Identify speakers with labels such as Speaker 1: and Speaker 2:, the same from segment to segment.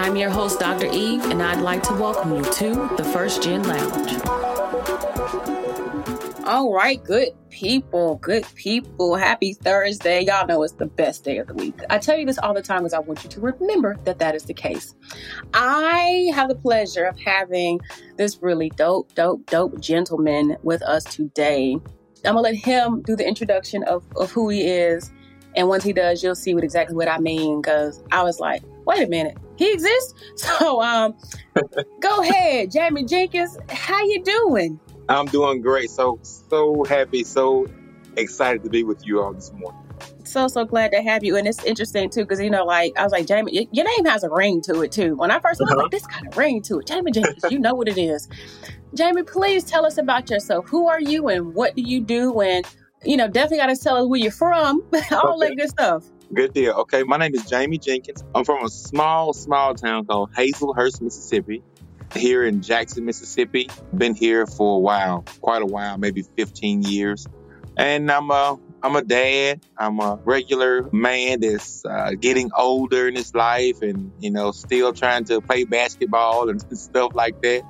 Speaker 1: I'm your host, Dr. Eve, and I'd like to welcome you to the First Gen Lounge.
Speaker 2: All right, good people, good people. Happy Thursday. Y'all know it's the best day of the week. I tell you this all the time because I want you to remember that that is the case. I have the pleasure of having this really dope, dope, dope gentleman with us today. I'm gonna let him do the introduction of, of who he is. And once he does, you'll see what exactly what I mean. Cause I was like, wait a minute, he exists. So um, go ahead, Jamey Jenkins. How you doing?
Speaker 3: I'm doing great. So so happy, so excited to be with you all this morning.
Speaker 2: So so glad to have you, and it's interesting too because you know, like I was like Jamey, your name has a ring to it too. When I first uh-huh. was like, this kind of ring to it, Jamey Jenkins. you know what it is. Jamey, please tell us about yourself. Who are you, and what do you do? And you know, definitely got to tell us where you're from, all okay. that good stuff.
Speaker 3: Good deal. Okay, my name is Jamey Jenkins. I'm from a small, small town called Hazlehurst, Mississippi. Here in Jackson, Mississippi. Been here for a while, quite a while, maybe 15 years. And I'm a, I'm a dad. I'm a regular man that's uh, getting older in his life and, you know, still trying to play basketball and stuff like that.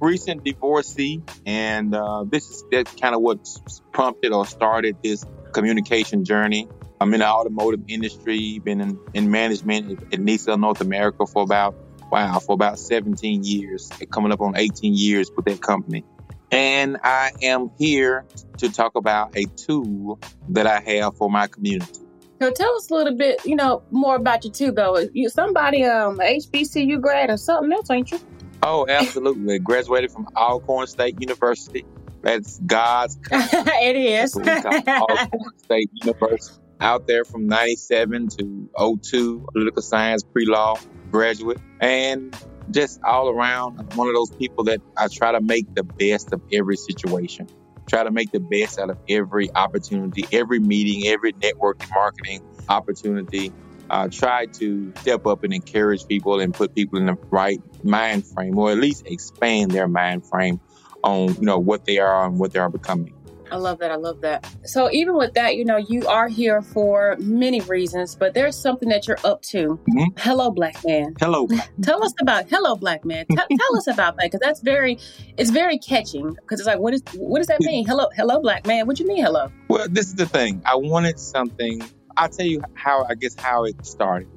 Speaker 3: Recent divorcee. And uh, this is that's kind of what prompted or started this communication journey. I'm in the automotive industry, been in, in management at, at Nissan North America for about, wow, for about 17 years, coming up on 18 years with that company. And I am here to talk about a tool that I have for my community.
Speaker 2: Now tell us a little bit, you know, more about you too, though. You somebody um HBCU grad or something else, ain't you?
Speaker 3: Oh, absolutely. Graduated from Alcorn State University. That's God's.
Speaker 2: it is.
Speaker 3: Alcorn State University out there from 97 to 02, political science, pre-law graduate, and just all around one of those people that I try to make the best of every situation. Try to make the best out of every opportunity, every meeting, every networking marketing opportunity. Uh, try to step up and encourage people and put people in the right mind frame, or at least expand their mind frame on you know what they are and what they are becoming.
Speaker 2: I love that. I love that. So even with that, you know, you are here for many reasons, but there's something that you're up to. Mm-hmm. Hello, black man.
Speaker 3: Hello.
Speaker 2: tell us about hello, black man. T- tell us about that because that's very, it's very catching because it's like, what is, what does that mean? Hello, hello, black man. What do you mean, hello?
Speaker 3: Well, this is the thing. I wanted something. I'll tell you how. I guess how it started.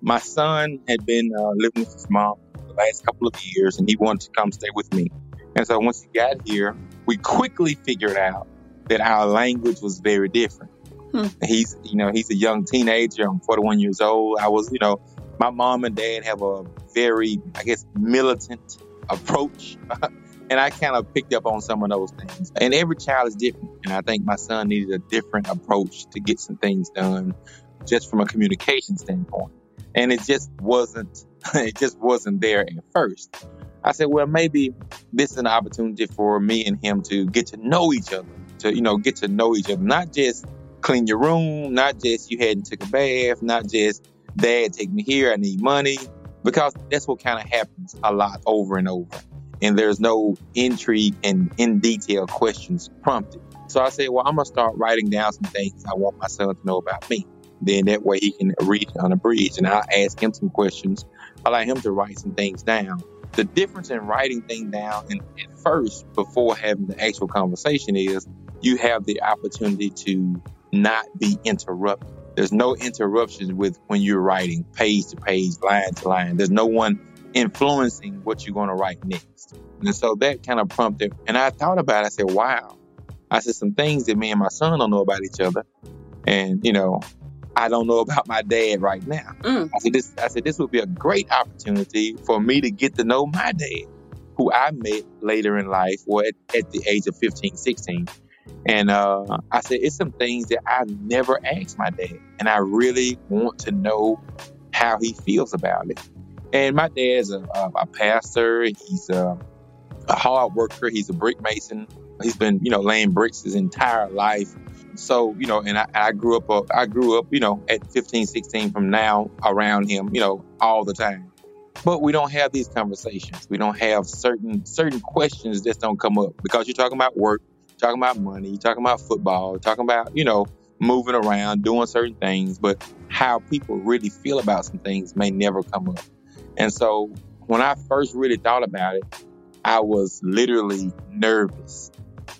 Speaker 3: My son had been uh, living with his mom the last couple of years, and he wanted to come stay with me. And so once he got here, we quickly figured out that our language was very different. Hmm. He's, you know, he's a young teenager. I'm 41 years old. I was, you know, my mom and dad have a very, I guess, militant approach. and I kind of picked up on some of those things. And every child is different. And I think my son needed a different approach to get some things done just from a communication standpoint. And it just wasn't, it just wasn't there at first. I said, well, maybe this is an opportunity for me and him to get to know each other to, you know, get to know each other. Not just clean your room, not just you hadn't took a bath, not just dad take me here, I need money. Because that's what kind of happens a lot over and over. And there's no intrigue and in detail questions prompted. So I said, well, I'm gonna start writing down some things I want my son to know about me. Then that way he can read on a bridge and I'll ask him some questions. I like him to write some things down. The difference in writing things down and at first before having the actual conversation is you have the opportunity to not be interrupted. There's no interruptions with when you're writing page to page, line to line. There's no one influencing what you're going to write next. And so that kind of prompted, and I thought about it. I said, wow. I said, some things that me and my son don't know about each other. And, you know, I don't know about my dad right now. Mm. I said, this, I said, this would be a great opportunity for me to get to know my dad who I met later in life or at, at the age of 15, 16. And uh, I said, it's some things that I never asked my dad. And I really want to know how he feels about it. And my dad's a, a, a pastor. He's a, a hard worker. He's a brick mason. He's been, you know, laying bricks his entire life. So, you know, and I, I grew up, uh, I grew up, you know, at 15, 16 from now around him, you know, all the time. But we don't have these conversations. We don't have certain certain questions that don't come up because you're talking about work, talking about money, talking about football, talking about, you know, moving around, doing certain things, but how people really feel about some things may never come up. And so when I first really thought about it, I was literally nervous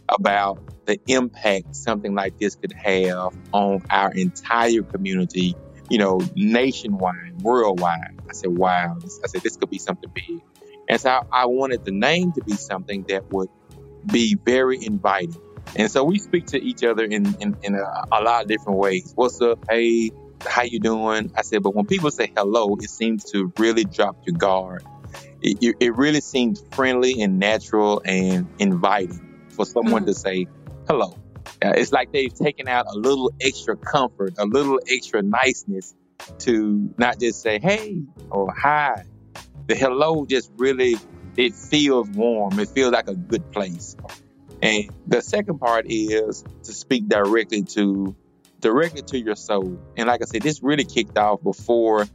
Speaker 3: about the impact something like this could have on our entire community, you know, nationwide, worldwide. I said, wow, I said, this could be something big. And so I wanted the name to be something that would be very inviting. And so we speak to each other in, in, in a, a lot of different ways. What's up? Hey, how you doing? I said, but when people say hello, it seems to really drop your guard. It, it really seems friendly and natural and inviting for someone mm. to say hello. Uh, it's like they've taken out a little extra comfort, a little extra niceness to not just say hey or hi. The hello just really, it feels warm. It feels like a good place. And the second part is to speak directly to directly to your soul. And like I said, this really kicked off before,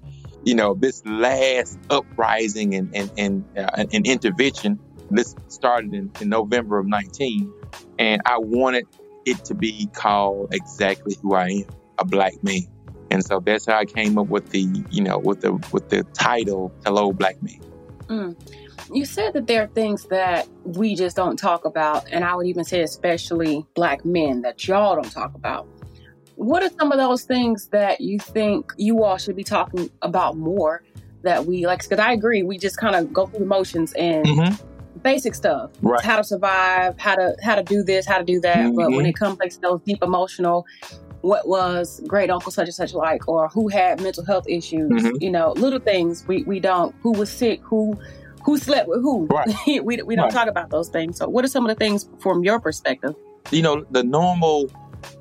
Speaker 3: you know, this last uprising and and and, uh, intervention. This started in, in November of 19, and I wanted it to be called exactly who I am, a black man. And so that's how I came up with the, you know, with the with the title "Hello, Black Man."
Speaker 2: Mm. You said that there are things that we just don't talk about, and I would even say, especially black men, that y'all don't talk about. What are some of those things that you think you all should be talking about more that we like? Because I agree, we just kind of go through the motions and mm-hmm. basic stuff, right. how to survive, how to how to do this, how to do that. Mm-hmm. But when mm-hmm. it comes like those deep emotional, what was great uncle such and such like, or who had mental health issues, mm-hmm. you know, little things we we don't. Who was sick? Who who slept with who? Right. we we don't right. talk about those things. So, what are some of the things from your perspective?
Speaker 3: You know, the normal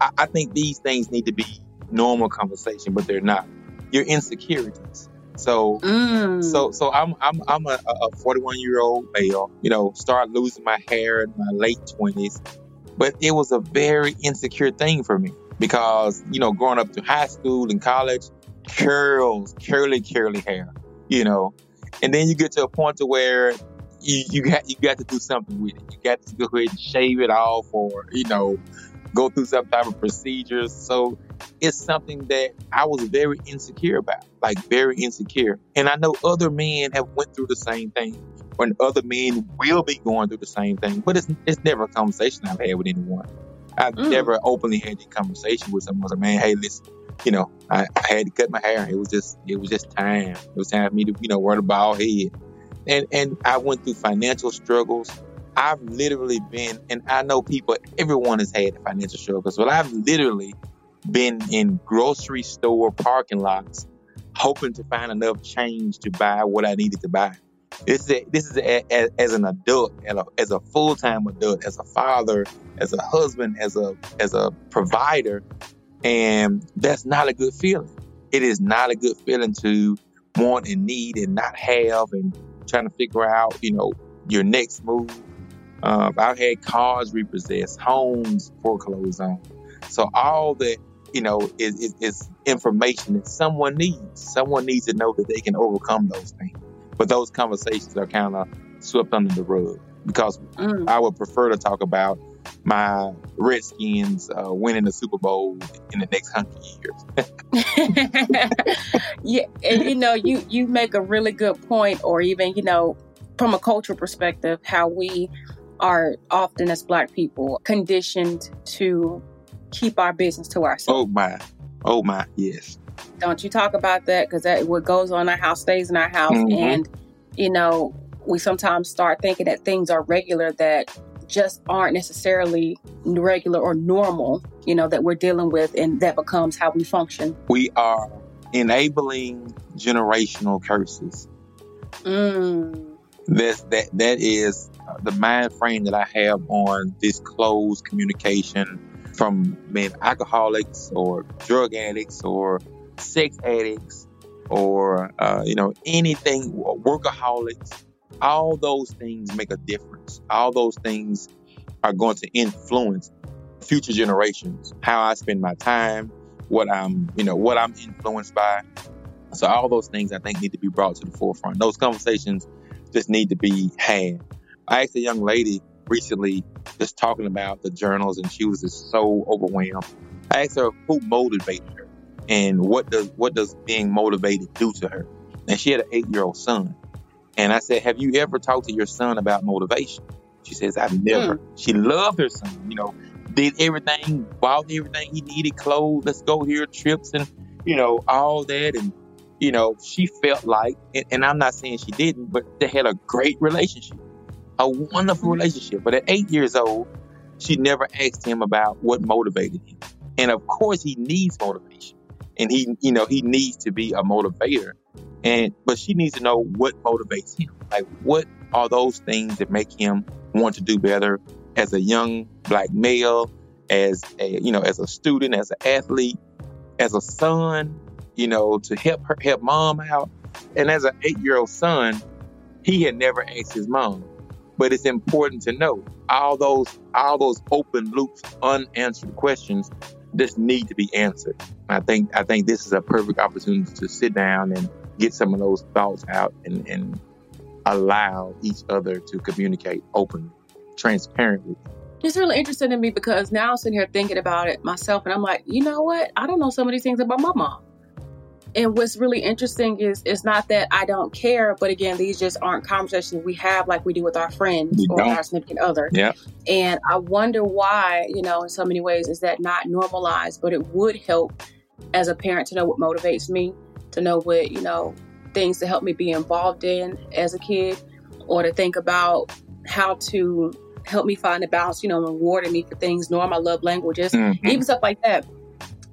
Speaker 3: I, I think these things need to be normal conversation, but they're not. Your insecurities. So, mm. so, so I'm, I'm, I'm a, a 41 year old male. You know, start losing my hair in my late 20s, but it was a very insecure thing for me because you know, growing up to high school and college, curls, curly, curly hair. You know, and then you get to a point to where you, you got you got to do something with it. You got to go ahead and shave it off, or you know, go through some type of procedures. So it's something that I was very insecure about, like very insecure. And I know other men have went through the same thing, and other men will be going through the same thing. But it's it's never a conversation I've had with anyone. I've mm. never openly had a conversation with someone. Like, man, hey, listen, you know, I, I, had to cut my hair. It was just it was just time. It was time for me to you know wear the bald head. And and I went through financial struggles. I've literally been, and I know people, everyone has had financial struggles, but I've literally been in grocery store parking lots hoping to find enough change to buy what I needed to buy. This is a, this is a, a, as an adult, as a, as a full time adult, as a father, as a husband, as a as a provider, and that's not a good feeling. It is not a good feeling to want and need and not have and trying to figure out, you know, your next move uh, I've had cars repossessed, homes foreclosed on. So all that you know is, is, is, information that someone needs. Someone needs to know that they can overcome those things. But those conversations are kind of swept under the rug because mm. I would prefer to talk about my Redskins uh, winning the Super Bowl in the next hundred
Speaker 2: years. yeah, and you know, you you make a really good point, or even you know, from a cultural perspective, how we are often as black people conditioned to keep our business to ourselves.
Speaker 3: Oh my. Oh my, yes.
Speaker 2: Don't you talk about that because that what goes on in our house stays in our house mm-hmm. and you know, we sometimes start thinking that things are regular that just aren't necessarily regular or normal, you know, that we're dealing with and that becomes how we function.
Speaker 3: We are enabling generational curses. Mm. That's that that is the mind frame that I have on this closed communication from men alcoholics or drug addicts or sex addicts or uh, you know anything workaholics all those things make a difference. All those things are going to influence future generations how i spend my time what i'm you know what i'm influenced by. So all those things i think need to be brought to the forefront. Those conversations just need to be had. I asked a young lady recently just talking about the journals and she was just so overwhelmed. I asked her who motivated her and what does what does being motivated do to her? And she had an eight year old son. And I said, Have you ever talked to your son about motivation? She says, I've never. Mm. She loved her son, you know, did everything, bought everything he needed, clothes, let's go here, trips and, you know, all that. And, you know, she felt like, and, and I'm not saying she didn't, but they had a great relationship, a wonderful relationship. But at eight years old, she never asked him about what motivated him. And of course, he needs motivation and he you know he needs to be a motivator. And but she needs to know what motivates him. Like what are those things that make him want to do better as a young black male as a you know as a student as an athlete as a son you know to help her help mom out? And as an eight year old son he had never asked his mom. But it's important to know all those all those open loops unanswered questions just need to be answered. I think I think this is a perfect opportunity to sit down and get some of those thoughts out and, and allow each other to communicate openly, transparently.
Speaker 2: It's really interesting to me because now I'm sitting here thinking about it myself, and I'm like, you know what? I don't know some of these things about my mom. And what's really interesting is it's not that I don't care, but again, these just aren't conversations we have like we do with our friends or our significant other.
Speaker 3: Yeah.
Speaker 2: And I wonder why, you know, in so many ways, is that not normalized? But it would help as a parent to know what motivates me, to know what, you know, things to help me be involved in as a kid, or to think about how to help me find a balance, you know, rewarding me for things, knowing my love languages, mm-hmm. even stuff like that.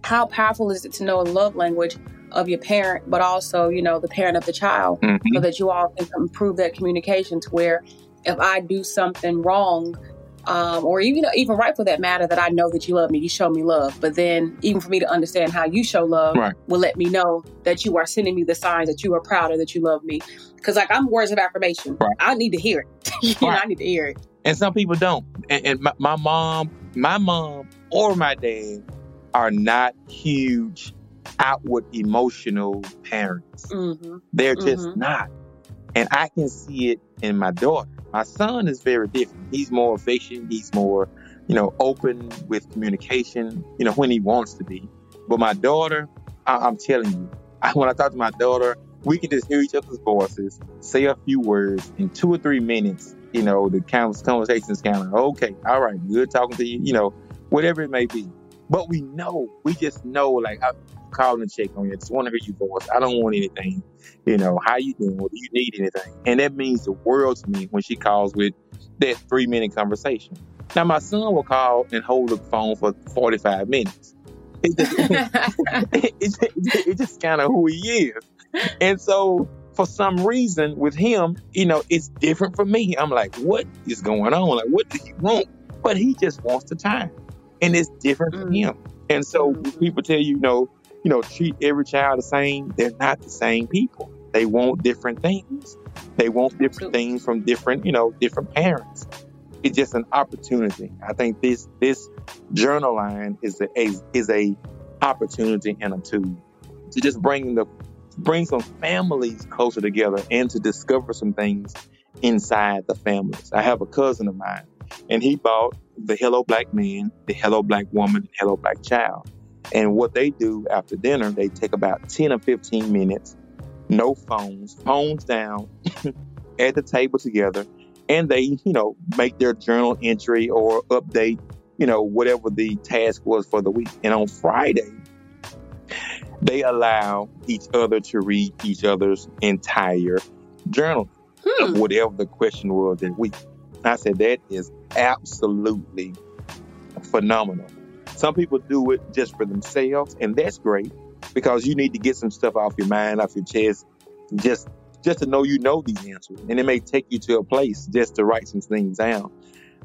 Speaker 2: How powerful is it to know a love language of your parent, but also, you know, the parent of the child, mm-hmm. so that you all can improve that communication to where if I do something wrong, um, or even even right for that matter, that I know that you love me, you show me love. But then, even for me to understand how you show love, right. will let me know that you are sending me the signs that you are proud of that you love me. Because like I'm words of affirmation, right. I need to hear it. you know, I need to hear it.
Speaker 3: And some people don't. And, and my, my mom, my mom, or my dad are not huge outward emotional parents. Mm-hmm. They're just mm-hmm. not. And I can see it in my daughter. My son is very different. He's more affectionate. He's more, you know, open with communication, you know, when he wants to be. But my daughter, I- am telling you, I, when I talk to my daughter, we can just hear each other's voices, say a few words in two or three minutes. You know, the conversation is kind of okay, all right, good talking to you, you know, whatever it may be. But we know, we just know, like, calling and check on you. I just want to hear your voice. I don't want anything. You know, how you doing? Do you need anything? And that means the world to me when she calls with that three minute conversation. Now my son will call and hold the phone for 45 minutes. It just, it's, it's just kind of who he is. And so for some reason with him, you know, it's different for me. I'm like, what is going on? Like, what do you want? But he just wants the time. And it's different mm. him. And so mm. people tell you, you know, you know, treat every child the same, they're not the same people. They want different things. They want different things from different, you know, different parents. It's just an opportunity. I think this this journal line is a, is a opportunity and a tool to just bring the bring some families closer together and to discover some things inside the families. I have a cousin of mine, and he bought the Hello Black Man, the Hello Black Woman, and Hello Black Child. And what they do after dinner, they take about 10 or 15 minutes, no phones, phones down, at the table together, and they, you know, make their journal entry or update, you know, whatever the task was for the week. And on Friday, they allow each other to read each other's entire journal hmm. whatever the question was that week. I said, that is absolutely phenomenal. Some people do it just for themselves, and that's great because you need to get some stuff off your mind, off your chest, just just to know you know these answers. And it may take you to a place just to write some things down.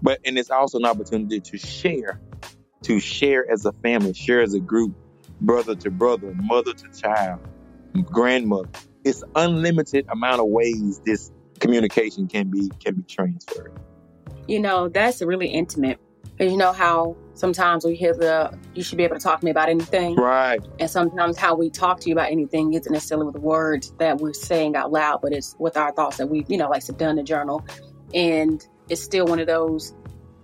Speaker 3: But and it's also an opportunity to share, to share as a family, share as a group, brother to brother, mother to child, grandmother. It's unlimited amount of ways this communication can be can be transferred.
Speaker 2: You know, that's really intimate. You know how sometimes we hear the you should be able to talk to me about anything.
Speaker 3: Right.
Speaker 2: And sometimes how we talk to you about anything isn't necessarily with the words that we're saying out loud, but it's with our thoughts that we've, you know, like sit down in the journal. And it's still one of those,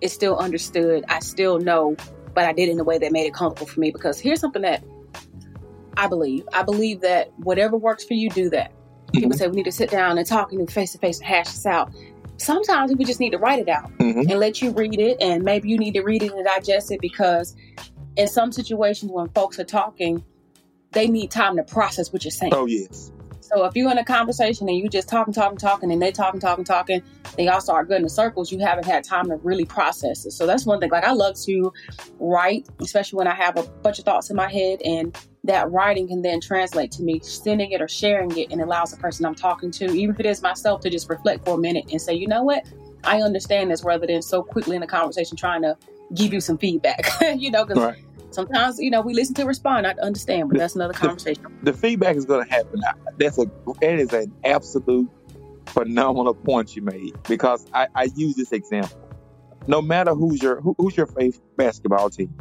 Speaker 2: it's still understood. I still know, but I did it in a way that made it comfortable for me because here's something that I believe. I believe that whatever works for you, do that. People
Speaker 3: Mhm.
Speaker 2: say we need to sit down and talk and face to face and hash this out. Sometimes we just need to write it out
Speaker 3: Mhm.
Speaker 2: and let you read it, and maybe you need to read it and digest it because in some situations when folks are talking, they need time to process what you're saying.
Speaker 3: Oh yes.
Speaker 2: So if you're in a conversation and you just talking, talking, talking, and they talking, talking, talking, they all start going in circles, you haven't had time to really process it. So that's one thing. Like I love to write, especially when I have a bunch of thoughts in my head, and that writing can then translate to me sending it or sharing it, and allows the person I'm talking to, even if it is myself, to just reflect for a minute and say, you know what, I understand this, rather than so quickly in a conversation trying to give you some feedback. you know, because
Speaker 3: Right.
Speaker 2: sometimes you know we listen to respond, I understand, but that's another conversation.
Speaker 3: The feedback is going to happen. That's a that is an absolute phenomenal point you made because I, I use this example. No matter who's your who, who's your favorite basketball team,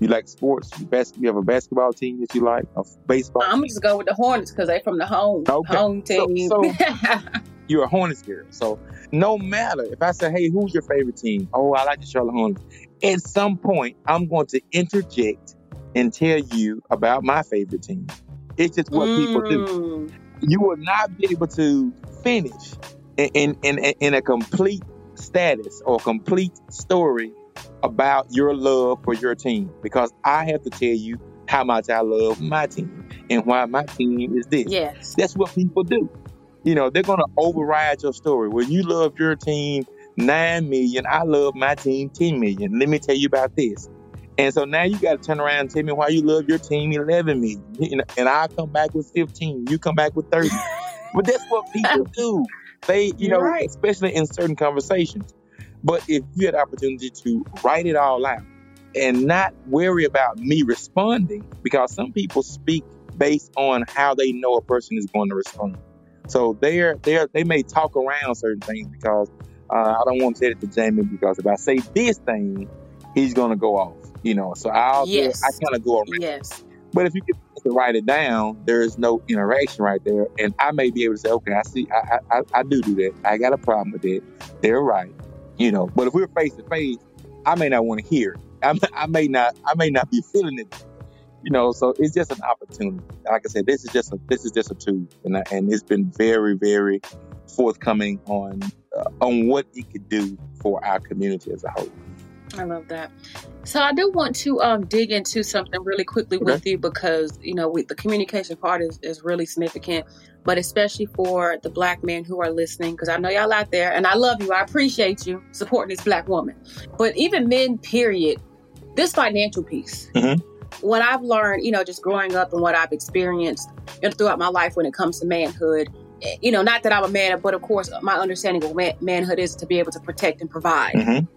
Speaker 3: you like sports. You, bas- you have a basketball team that you like, a baseball.
Speaker 2: I'm just go with the Hornets because they're from the home
Speaker 3: Okay.
Speaker 2: home team.
Speaker 3: so- you're a Hornets girl. So no matter if I say, hey, who's your favorite team? Oh, I like the Charlotte Hornets. At some point, I'm going to interject and tell you about my favorite team. It's just what people do.
Speaker 2: Mm.
Speaker 3: You will not be able to finish in, in, in, in a complete status or complete story about your love for your team because I have to tell you how much I love my team and why my team is this.
Speaker 2: Yes.
Speaker 3: That's what people do. You know, they're gonna override your story. When you love your team nine million, I love my team ten million. Let me tell you about this. And so now you got to turn around and tell me why you love your team eleven million, You know, and I come back with fifteen. You come back with thirty. but that's what people do. They, you
Speaker 2: You're
Speaker 3: know,
Speaker 2: right.
Speaker 3: especially in certain conversations. But if you had the opportunity to write it all out and not worry about me responding, because some people speak based on how they know a person is going to respond. So they're they're they may talk around certain things because uh, I don't want to say it to Jamey because if I say this thing, he's gonna go off. You know, so I'll
Speaker 2: Yes.
Speaker 3: I kind of go around.
Speaker 2: Yes.
Speaker 3: But if you get to write it down, there is no interaction right there, and I may be able to say, okay, I see, I I, I- I do do that. I got a problem with it. They're right. You know, but if we're face to face, I may not want to hear. I, may- I may not. I may not be feeling it. You know, so it's just an opportunity. Like I said, this is just a this is just a tool, and I, and it's been very very forthcoming on uh, on what it could do for our community as a whole.
Speaker 2: I love that. So I do want to um, dig into something really quickly with you because you know we, the communication part is, is really significant, but especially for the black men who are listening because I know y'all out there and I love you. I appreciate you supporting this black woman, but even men, period. This financial piece.
Speaker 3: Mhm.
Speaker 2: What I've learned, you know, just growing up and what I've experienced know, throughout my life when it comes to manhood, eh, you know, not that I'm a man, but of course, my understanding of man- manhood is to be able to protect and provide
Speaker 3: Mhm.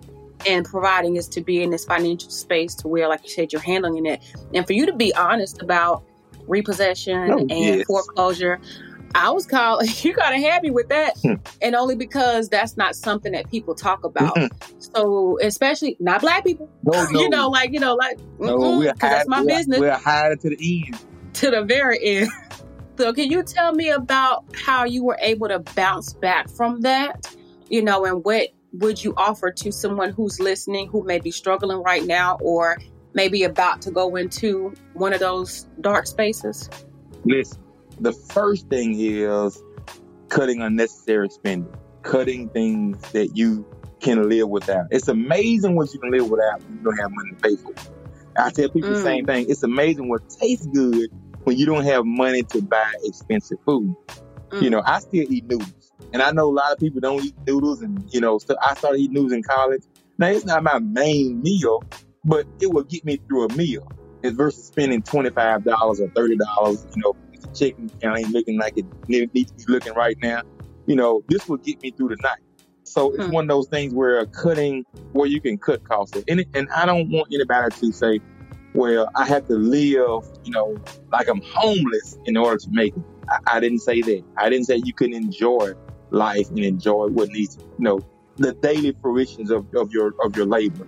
Speaker 2: And providing is to be in this financial space to where, like you said, you're handling it. And for you to be honest about repossession
Speaker 3: Oh,
Speaker 2: and
Speaker 3: yes.
Speaker 2: foreclosure, I was called, you got to happy with that.
Speaker 3: Hmm.
Speaker 2: and only because that's not something that people talk about. So, especially not black people,
Speaker 3: No, no,
Speaker 2: you know, like, you know, like,
Speaker 3: no,
Speaker 2: that's my
Speaker 3: we're-
Speaker 2: business
Speaker 3: We're hiding to the end.
Speaker 2: to the very end. So, can you tell me about how you were able to bounce back from that? You know, and what would you offer to someone who's listening who may be struggling right now or maybe about to go into one of those dark spaces?
Speaker 3: Listen, the first thing is cutting unnecessary spending, cutting things that you can live without. It's amazing what you can live without when you don't have money to pay for. it. I tell people the
Speaker 2: Mm.
Speaker 3: same thing. It's amazing what tastes good when you don't have money to buy expensive food.
Speaker 2: Mm.
Speaker 3: You know, I still eat noodles, and I know a lot of people don't eat noodles, and you know, so I started eating noodles in college. Now it's not my main meal, but it will get me through a meal. As versus spending twenty five dollars or thirty dollars, you know, chicken count ain't looking like it needs to be looking right now. You know, this will get me through the night. So it's hmm. one of those things where cutting where you can cut costs. And and I don't want anybody to say, well, I have to live, you know, like I'm homeless in order to make it. I, I didn't say that. I didn't say you can enjoy life and enjoy what needs, you know, the daily fruitions of, of your of your labor.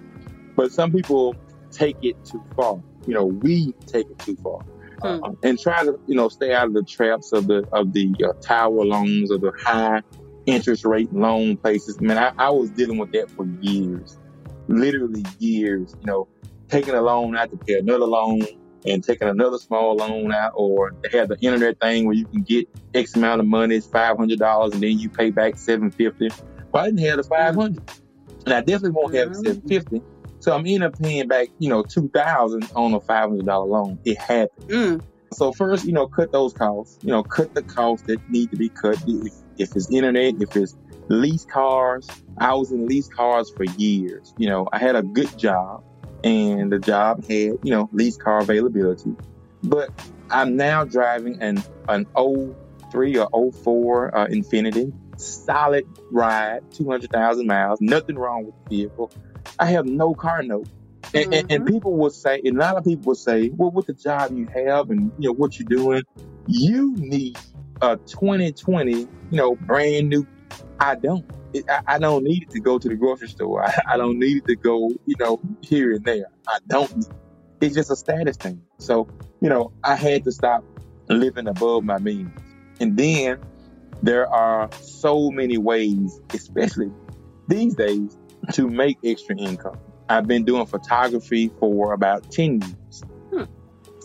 Speaker 3: But some people take it too far. You know, we take it too far. Hmm. Uh, and try to, you know, stay out of the traps of the of the uh, tower loans or the high interest rate loan places. Man, I, I was dealing with that for years, literally years. You know, taking a loan out to pay another loan and taking another small loan out, or they have the internet thing where you can get X amount of money, it's five hundred dollars, and then you pay back seven fifty. Well, I didn't have the five hundred, and I definitely won't have the mm-hmm. seven fifty. So I'm end up paying back, you know, two thousand on a five hundred dollar loan. It happened. Mm. So first, you know, cut those costs. You know, cut the costs that need to be cut. If, if it's internet, if it's lease cars, I was in lease cars for years. You know, I had a good job and the job had, you know, lease car availability. But I'm now driving an an 03 or 04 uh, Infiniti, solid ride, 200,000 miles, nothing wrong with the vehicle. I have no car note. And, mm-hmm. and, and, people will say, and a lot of people will say, well, with the job you have and you know what you're doing, you need a 2020, you know, brand new. I don't. I, I, don't need it to go to the grocery store. I, I, don't need it to go, you know, here and there. I don't. It's just a status thing. So, you know, I had to stop living above my means. And then there are so many ways, especially these days, to make extra income. I've been doing photography for about 10 years. Hmm.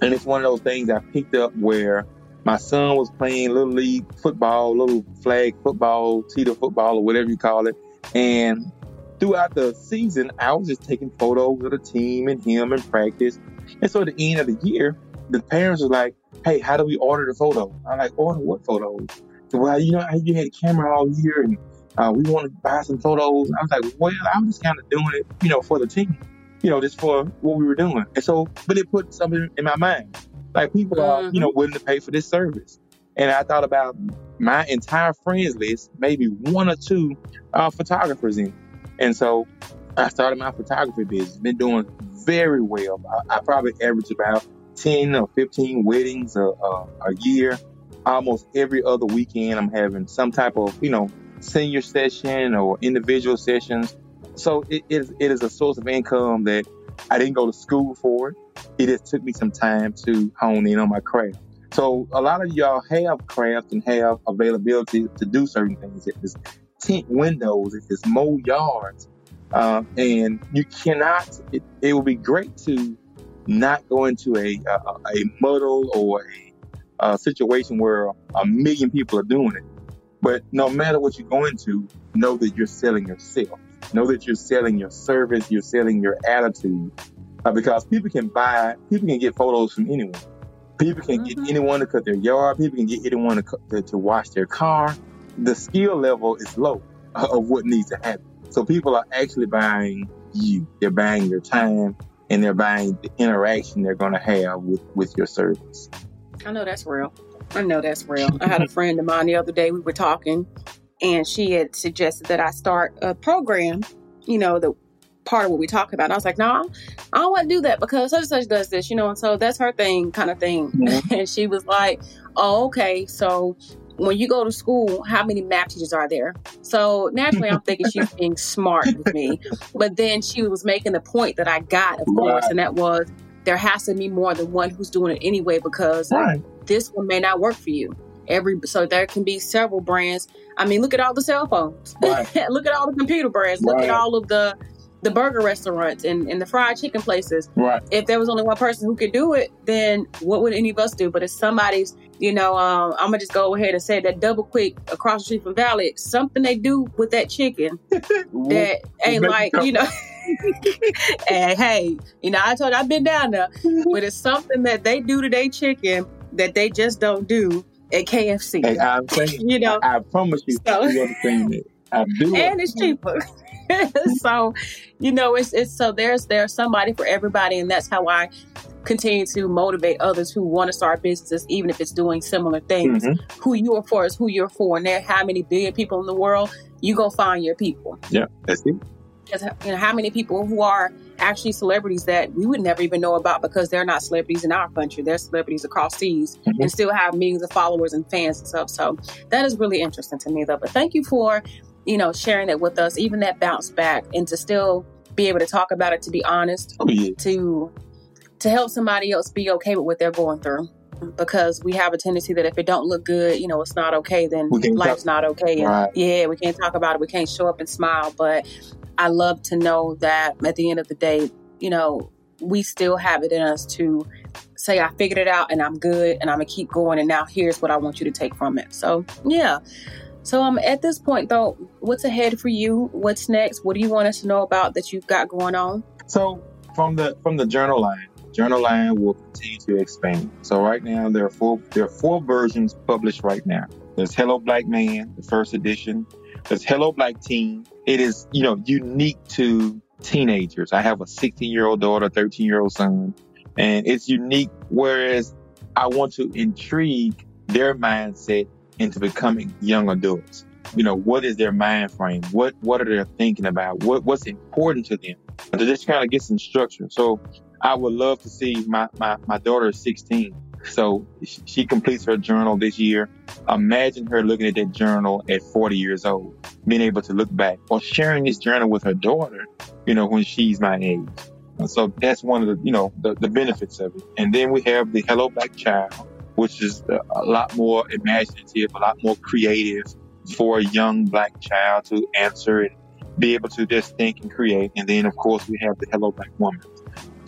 Speaker 3: And it's one of those things I picked up where my son was playing little league football, little flag football, cheetah football, or whatever you call it. And throughout the season, I was just taking photos of the team and him in practice. And so at the end of the year, the parents were like, "Hey, how do we order the photo?" I'm like, "Order what photos?" Well, you know, you had a camera all year, and uh, we want to buy some photos. I was like, "Well, I'm just kind of doing it, you know, for the team, you know, just for what we were doing." And so, but it put something in my mind. Like people mm-hmm. are, you know, mm-hmm. willing to pay for this service. And I thought about my entire friends list, maybe one or two uh, photographers in. And so I started my photography business. Been doing very well. I, I probably average about 10 or 15 weddings a, a, a, year. Almost every other weekend, I'm having some type of, you know, senior session or individual sessions. So it is, it is a source of income that I didn't go to school for it. It just took me some time to hone in on my craft. So a lot of y'all have craft and have availability to do certain things. If it's tint windows, if it's mow yards, uh, and you cannot. It, it would be great to not go into a a, a muddle or a, a situation where a million people are doing it. But no matter what you go into, know that you're selling yourself. Know that you're selling your service, you're selling your attitude. Uh, because people can buy, people can get photos from anyone. People can mm-hmm. get anyone to cut their yard. People can get anyone to, to, to wash their car. The skill level is low of what needs to happen. So people are actually buying you. They're buying your time and they're buying the interaction they're going to have with, with your service.
Speaker 2: I know that's real. I know that's real. I had a friend of mine the other day. We were talking, and she had suggested that I start a program, you know, the part of what we talk about. And I was like, no, I don't want to do that because such and such does this, you know, and so that's her thing, kind of thing. Mm-hmm. and she was like, oh, okay. So when you go to school, how many math teachers are there? So naturally, I'm thinking she's being smart with me. But then she was making the point that I got, of course, and that was there has to be more than one who's doing it anyway because right. this one may not work for you. Every so there can be several brands. I mean, look at all the cell phones. Right. look at all the computer brands. Look at all of the the burger restaurants and, and the fried chicken places.
Speaker 3: Right.
Speaker 2: If there was only one person who could do it, then what would any of us do? But if somebody's, you know, um, I'm gonna just go ahead and say that double quick across the street from Valley, something they do with that chicken that ain't like, you know. and hey, you know, I told you I've been down there, but it's something that they do to their chicken that they just don't do at KFC.
Speaker 3: Hey, I'm saying, you know, I, I promise you, so, you understand it. I do
Speaker 2: and it's cheaper. so, you know, it's it's so there's there's somebody for everybody, and that's how I continue to motivate others who want to start businesses, even if it's doing similar things. Mm-hmm. Who you are for is who you're for, and there how many billion people in the world, you go find your people.
Speaker 3: Yeah, that's it.
Speaker 2: You know how many people who are actually celebrities that we would never even know about because they're not celebrities in our country. They're celebrities across seas mm-hmm. and still have millions of followers and fans and stuff. So that is really interesting to me, though. But thank you for you know sharing that with us, even that bounce back, and to still be able to talk about it. To be honest,
Speaker 3: oh, yeah.
Speaker 2: to to help somebody else be okay with what they're going through because we have a tendency that if it don't look good, you know, it's not okay, then life's talk. not okay.
Speaker 3: Right.
Speaker 2: Yeah, we can't talk about it. We can't show up and smile. But I love to know that at the end of the day, you know, we still have it in us to say, I figured it out and I'm good and I'm gonna keep going. And now here's what I want you to take from it. So yeah. So um at this point though, what's ahead for you? What's next? What do you want us to know about that you've got going on?
Speaker 3: So from the from the journal line, journal line will continue to expand. So right now there are four there are four versions published right now. There's Hello Black Man, the first edition. There's Hello Black Teen. It is, you know, unique to teenagers. I have a 16 year old daughter, 13 year old son, and it's unique. Whereas I want to intrigue their mindset into becoming young adults. You know, what is their mind frame? What what are they thinking about? What what's important to them? To just kind of get some structure. So I would love to see my, my, my daughter is 16 so she completes her journal this year. Imagine her looking at that journal at 40 years old, being able to look back or sharing this journal with her daughter, you know, when she's my age. So that's one of the, you know, the, the benefits of it. And then we have the Hello Black Child, which is a lot more imaginative, a lot more creative for a young black child to answer and be able to just think and create. And then, of course, we have the Hello Black Woman,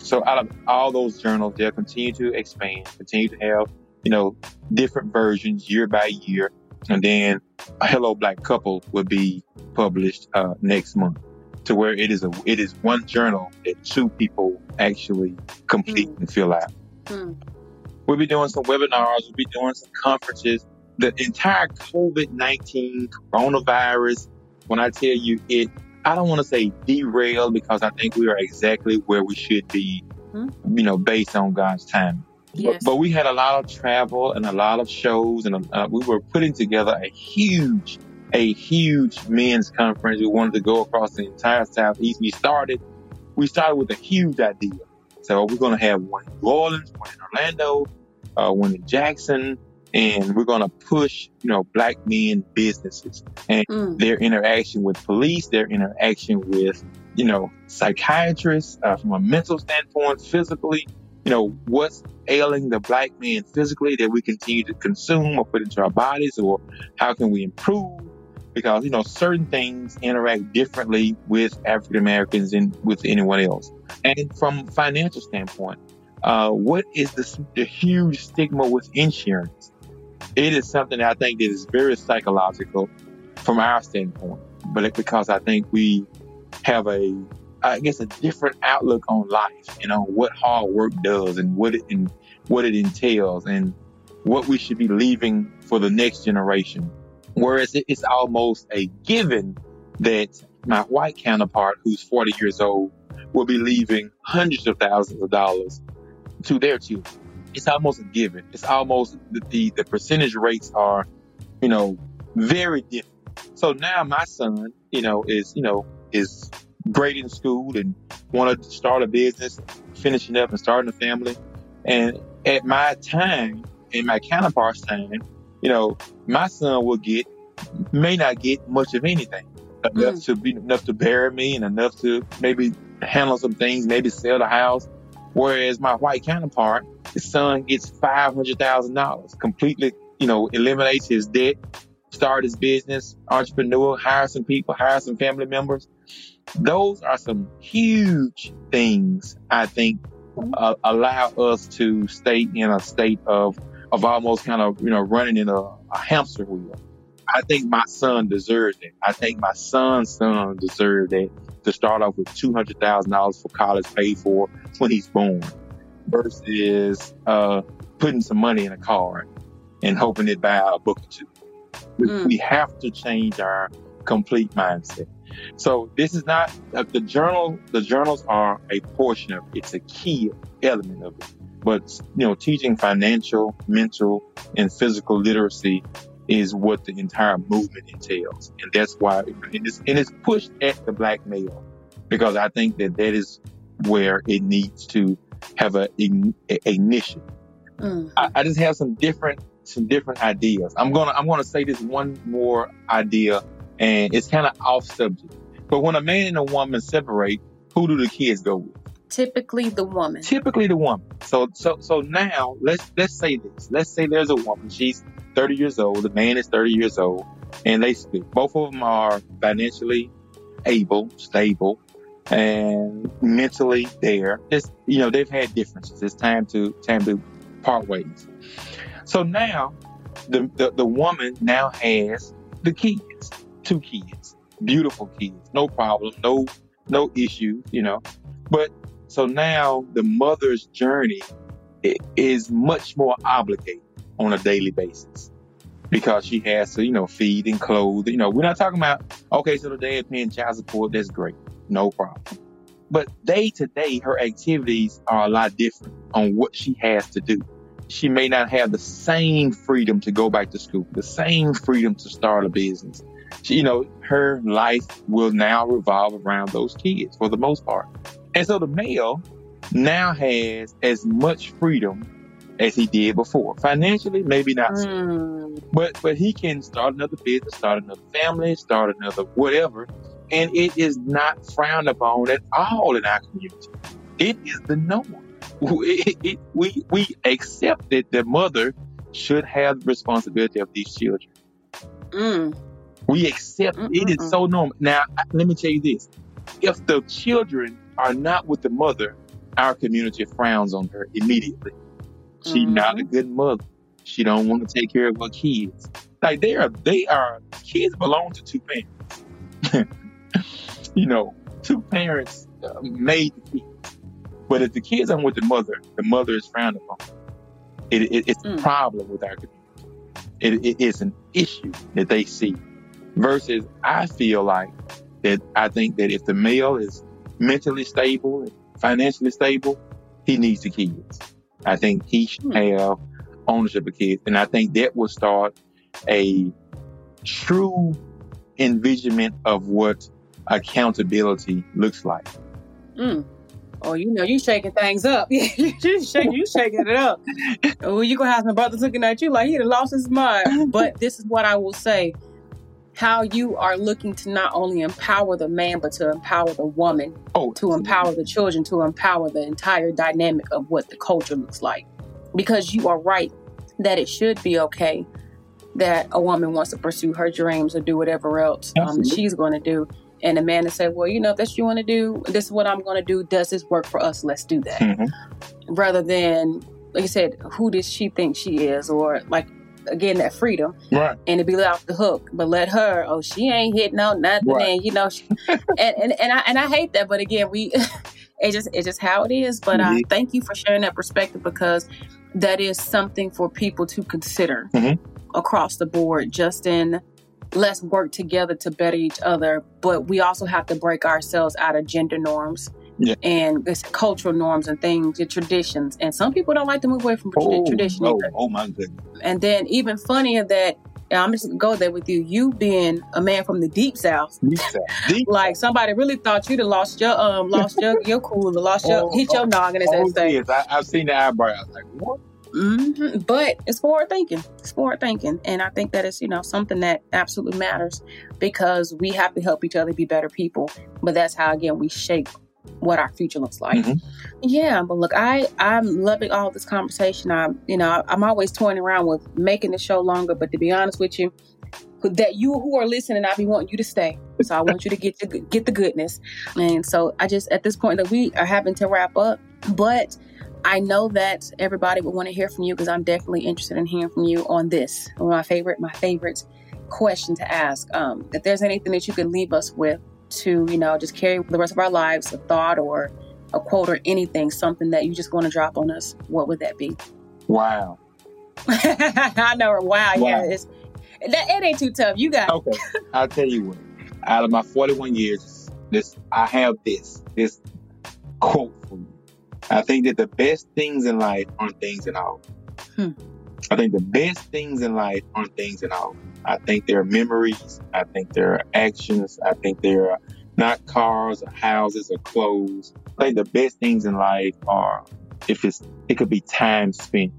Speaker 3: so out of all those journals, they'll continue to expand, continue to have, you know, different versions year by year. And then a Hello Black Couple will be published uh, next month to where it is a it is one journal that two people actually complete mm. and fill out. Mm. We'll be doing some webinars, we'll be doing some conferences. The entire COVID nineteen coronavirus, when I tell you it I don't want to say derailed because I think we are exactly where we should be, mm-hmm. you know, based on God's time.
Speaker 2: Yes.
Speaker 3: But, but, we had a lot of travel and a lot of shows, and uh, we were putting together a huge, a huge men's conference. We wanted to go across the entire Southeast. We started, we started with a huge idea. So we're going to have one in New Orleans, one in Orlando, uh, one in Jackson, and we're going to push, you know, black men businesses and mm. their interaction with police, their interaction with, you know, psychiatrists uh, from a mental standpoint, physically, you know, what's ailing the black man physically that we continue to consume or put into our bodies or how can we improve? Because, you know, certain things interact differently with African Americans than with anyone else. And from financial standpoint, uh, what is the, the huge stigma with insurance? it is something that I think that is very psychological from our standpoint, but because I think we have a, I guess, a different outlook on life and on what hard work does and what it and what it entails and what we should be leaving for the next generation. Whereas it's almost a given that my white counterpart, who's 40 years old, will be leaving hundreds of thousands of dollars to their children it's almost a given. It's almost the, the, the percentage rates are, you know, very different. So now my son, you know, is, you know, is great in school and wanted to start a business, finishing up and starting a family. And at my time, in my counterpart's time, you know, my son will get, may not get much of anything. Enough mm. to be enough to bury me and enough to maybe handle some things, maybe sell the house. Whereas my white counterpart, his son gets $500,000, completely, you know, eliminates his debt, start his business, entrepreneur, hire some people, hire some family members. Those are some huge things, I think, uh, allow us to stay in a state of, of almost kind of, you know, running in a, a hamster wheel. I think my son deserves it. I think my son's son deserved it to start off with $200,000 for college paid for when he's born versus uh, putting some money in a car and hoping it buy a book or two. Mm. We have to change our complete mindset. So this is not uh, the journal. The journals are a portion of it. It's a key element of it. But you know, teaching financial, mental, and physical literacy is what the entire movement entails, and that's why and it's, and it's pushed at the black male because I think that that is where it needs to have a, a, a ignition. Mm. I, I just have some different some different ideas. I'm gonna I'm gonna say this one more idea, and it's kind of off subject. But when a man and a woman separate, who do the kids go with?
Speaker 2: Typically the woman.
Speaker 3: Typically the woman. So so so now let's let's say this. Let's say there's a woman. She's 30 years old. The man is 30 years old, and they split. Both of them are financially able, stable, and mentally there. Just you know they've had differences. It's time to time to part ways. So now the, the, the woman now has the kids, two kids, beautiful kids, no problem, no no issue, you know. But so now the mother's journey is much more obligated on a daily basis because she has to, you know, feed and clothe. You know, we're not talking about okay, so the dad paying child support, that's great, no problem. But day to day, her activities are a lot different on what she has to do she may not have the same freedom to go back to school, the same freedom to start a business. She, you know, her life will now revolve around those kids for the most part. And so the male now has as much freedom as he did before. Financially, maybe not mm. but but he can start another business, start another family, start another whatever, and it is not frowned upon at all in our community. It is the norm it, it, we we accept that the mother should have the responsibility of these children. Mm. We accept it is so normal. Now, let me tell you this: if the children are not with the mother, our community frowns on her immediately. She's mm-hmm. not a good mother. She don't want to take care of her kids. Like they are, they are kids belong to two parents. you know, two parents uh, made the kids. But if the kids aren't with the mother, the mother is frowned upon. It, it, it's mm. a problem with our community. It, it's an issue that they see. Versus, I feel like that I think that if the male is mentally stable, financially stable, he needs the kids. I think he should mm. have ownership of kids. And I think that will start a true envisionment of what accountability looks like.
Speaker 2: Mm. Oh, you know, you shaking things up. you shaking, you shaking it up. Oh, you gonna have some brothers looking at you like he lost his mind. But this is what I will say: how you are looking to not only empower the man, but to empower the woman, oh, to empower the children, to empower the entire dynamic of what the culture looks like. Because you are right that it should be okay that a woman wants to pursue her dreams or do whatever else um, she's going to do and a man to say, well, you know, if that's what you want to do, this is what I'm going to do. Does this work for us? Let's do that. Mm-hmm. Rather than, like you said, who does she think she is? Or like, again, that freedom.
Speaker 3: Right.
Speaker 2: And to be let off the hook. But let her, oh, she ain't hitting on nothing. Right. And, you know, she, and, and, and, I, and I hate that. But again, we it just, it's just how it is. But mm-hmm. uh, thank you for sharing that perspective because that is something for people to consider mm-hmm. across the board, just in let's work together to better each other. But we also have to break ourselves out of gender norms yeah. and this cultural norms and things, and traditions. And some people don't like to move away from oh, tradition.
Speaker 3: Oh, oh my goodness.
Speaker 2: And then even funnier that I'm just gonna go there with you. You being a man from the deep south,
Speaker 3: deep south. Deep
Speaker 2: like somebody really thought you'd have lost your um, lost your your cool, lost your oh, hit your oh, noggin as oh, say.
Speaker 3: Yes, I, have seen the eyebrows. Like what?
Speaker 2: Mm-hmm. But it's forward thinking. It's forward thinking. And I think that is, you know, something that absolutely matters because we have to help each other be better people. But that's how, again, we shape what our future looks like. Mm-hmm. Yeah, but look, I I'm loving all this conversation. I'm you know I'm always toying around with making the show longer, but to be honest with you, that you who are listening, I be wanting you to stay. So I want you to get to get the goodness. And so I just at this point that we are having to wrap up, but I know that everybody would want to hear from you because I'm definitely interested in hearing from you on this. One of my favorite, my favorite question to ask. Um, if there's anything that you could leave us with to, you know, just carry the rest of our lives, a thought or a quote or anything, something that you just want to drop on us, what would that be?
Speaker 3: Wow.
Speaker 2: I know. Wow. wow. Yeah. It's, that, it ain't too tough. You got
Speaker 3: Okay. I'll tell you what. out of my 41 years, this I have this this quote for you. I think that the best things in life aren't things at all.
Speaker 2: Hmm.
Speaker 3: I think the best things in life aren't things at all. I think they're memories. I think they're actions. I think they're not cars or houses or clothes. Think the best things in life are if it's it could be time spent.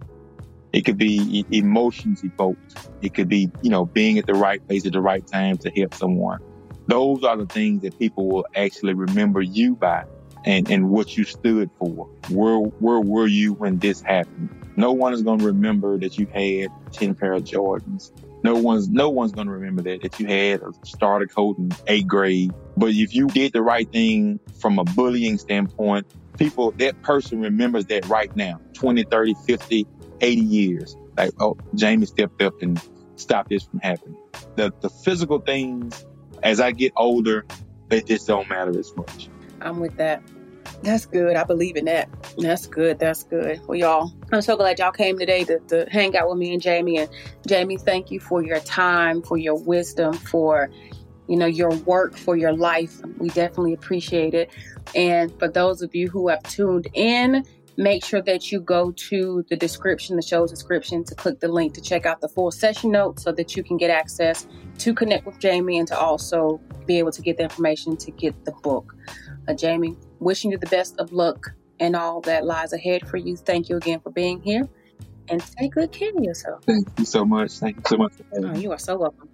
Speaker 3: It could be emotions evoked. It could be, you know, being at the right place at the right time to help someone. Those are the things that people will actually remember you by and, and what you stood for. Where where were you when this happened? No one is going to remember that you had 10 pair of Jordans. No one's no one's to remember that that you had a starter coat in eighth grade. But if you did the right thing from a bullying standpoint, people that person remembers that right now, 20, 30, 50, 80 years. Like, oh, Jamey stepped up and stopped this from happening. The the physical things as I get older, they just don't matter as much.
Speaker 2: I'm with that. That's good. I believe in that. That's good. That's good. Well, y'all, I'm so glad y'all came today to, to hang out with me and Jamey. And Jamey, thank you for your time, for your wisdom, for you know your work, for your life. We definitely appreciate it. And for those of you who have tuned in, make sure that you go to the description, the show's description, to click the link to check out the full session notes so that you can get access to connect with Jamey and to also be able to get the information to get the book. Uh, Jamey, wishing you the best of luck and all that lies ahead for you. Thank you again for being here and take good care of yourself.
Speaker 3: Thank you so much. Thank you so much.
Speaker 2: Oh, you are so welcome.